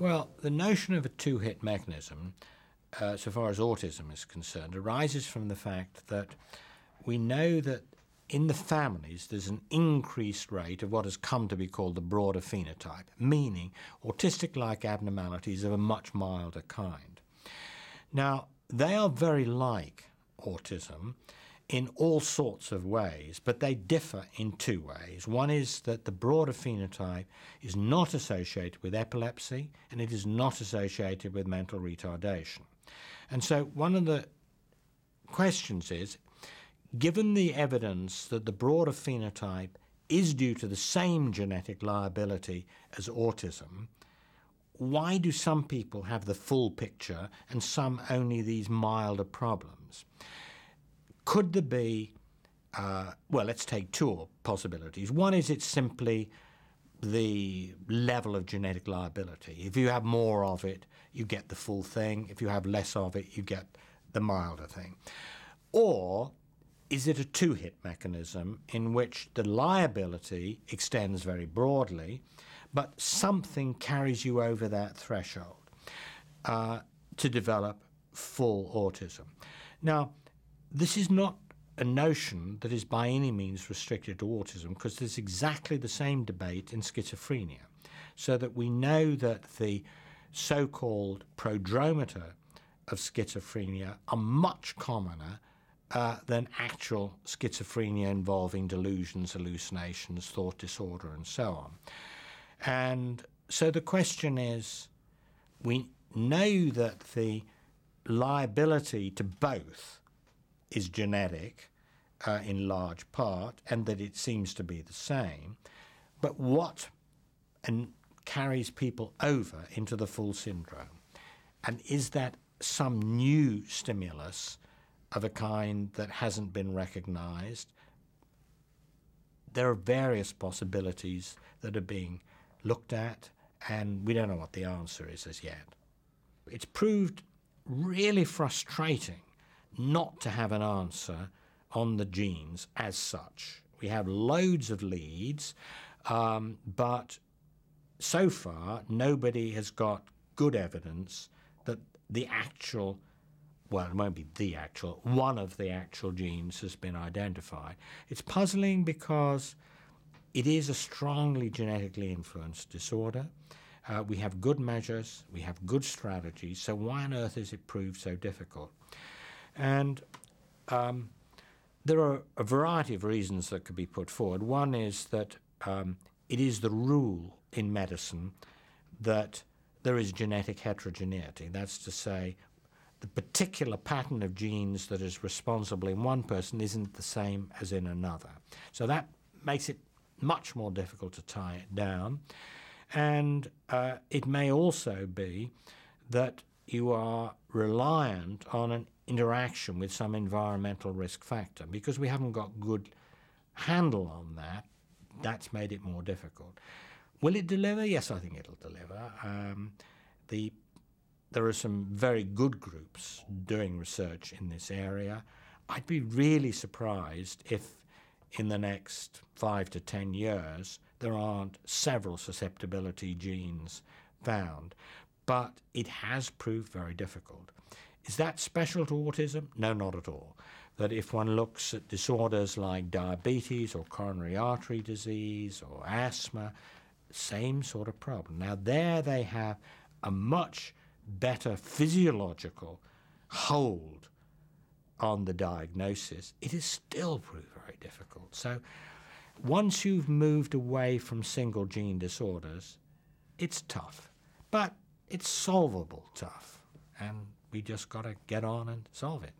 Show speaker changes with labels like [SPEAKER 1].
[SPEAKER 1] Well, the notion of a two hit mechanism, uh, so far as autism is concerned, arises from the fact that we know that in the families there's an increased rate of what has come to be called the broader phenotype, meaning autistic like abnormalities of a much milder kind. Now, they are very like autism in all sorts of ways, but they differ in two ways. One is that the broader phenotype is not associated with epilepsy and it is not associated with mental retardation. And so one of the questions is given the evidence that the broader phenotype is due to the same genetic liability as autism, why do some people have the full picture and some only these milder problems? Could there be, uh, well, let's take two possibilities. One is it's simply the level of genetic liability. If you have more of it, you get the full thing. If you have less of it, you get the milder thing. Or is it a two hit mechanism in which the liability extends very broadly, but something carries you over that threshold uh, to develop full autism? Now, this is not a notion that is by any means restricted to autism because there's exactly the same debate in schizophrenia. So that we know that the so called prodromata of schizophrenia are much commoner uh, than actual schizophrenia involving delusions, hallucinations, thought disorder, and so on. And so the question is we know that the liability to both is genetic uh, in large part and that it seems to be the same, but what and carries people over into the full syndrome? And is that some new stimulus of a kind that hasn't been recognized. There are various possibilities that are being looked at, and we don't know what the answer is as yet. It's proved really frustrating not to have an answer on the genes as such. We have loads of leads, um, but so far nobody has got good evidence that the actual well, it won't be the actual, one of the actual genes has been identified. It's puzzling because it is a strongly genetically influenced disorder. Uh, we have good measures, we have good strategies, so why on earth is it proved so difficult? And um, there are a variety of reasons that could be put forward. One is that um, it is the rule in medicine that there is genetic heterogeneity. That's to say, the particular pattern of genes that is responsible in one person isn't the same as in another. So that makes it much more difficult to tie it down. And uh, it may also be that you are reliant on an interaction with some environmental risk factor because we haven't got good handle on that. That's made it more difficult. Will it deliver? Yes, I think it'll deliver. Um, the there are some very good groups doing research in this area. I'd be really surprised if in the next five to ten years there aren't several susceptibility genes found. But it has proved very difficult. Is that special to autism? No, not at all. That if one looks at disorders like diabetes or coronary artery disease or asthma, same sort of problem. Now, there they have a much better physiological hold on the diagnosis, it is still proved very difficult. So once you've moved away from single gene disorders, it's tough. But it's solvable tough. And we just got to get on and solve it.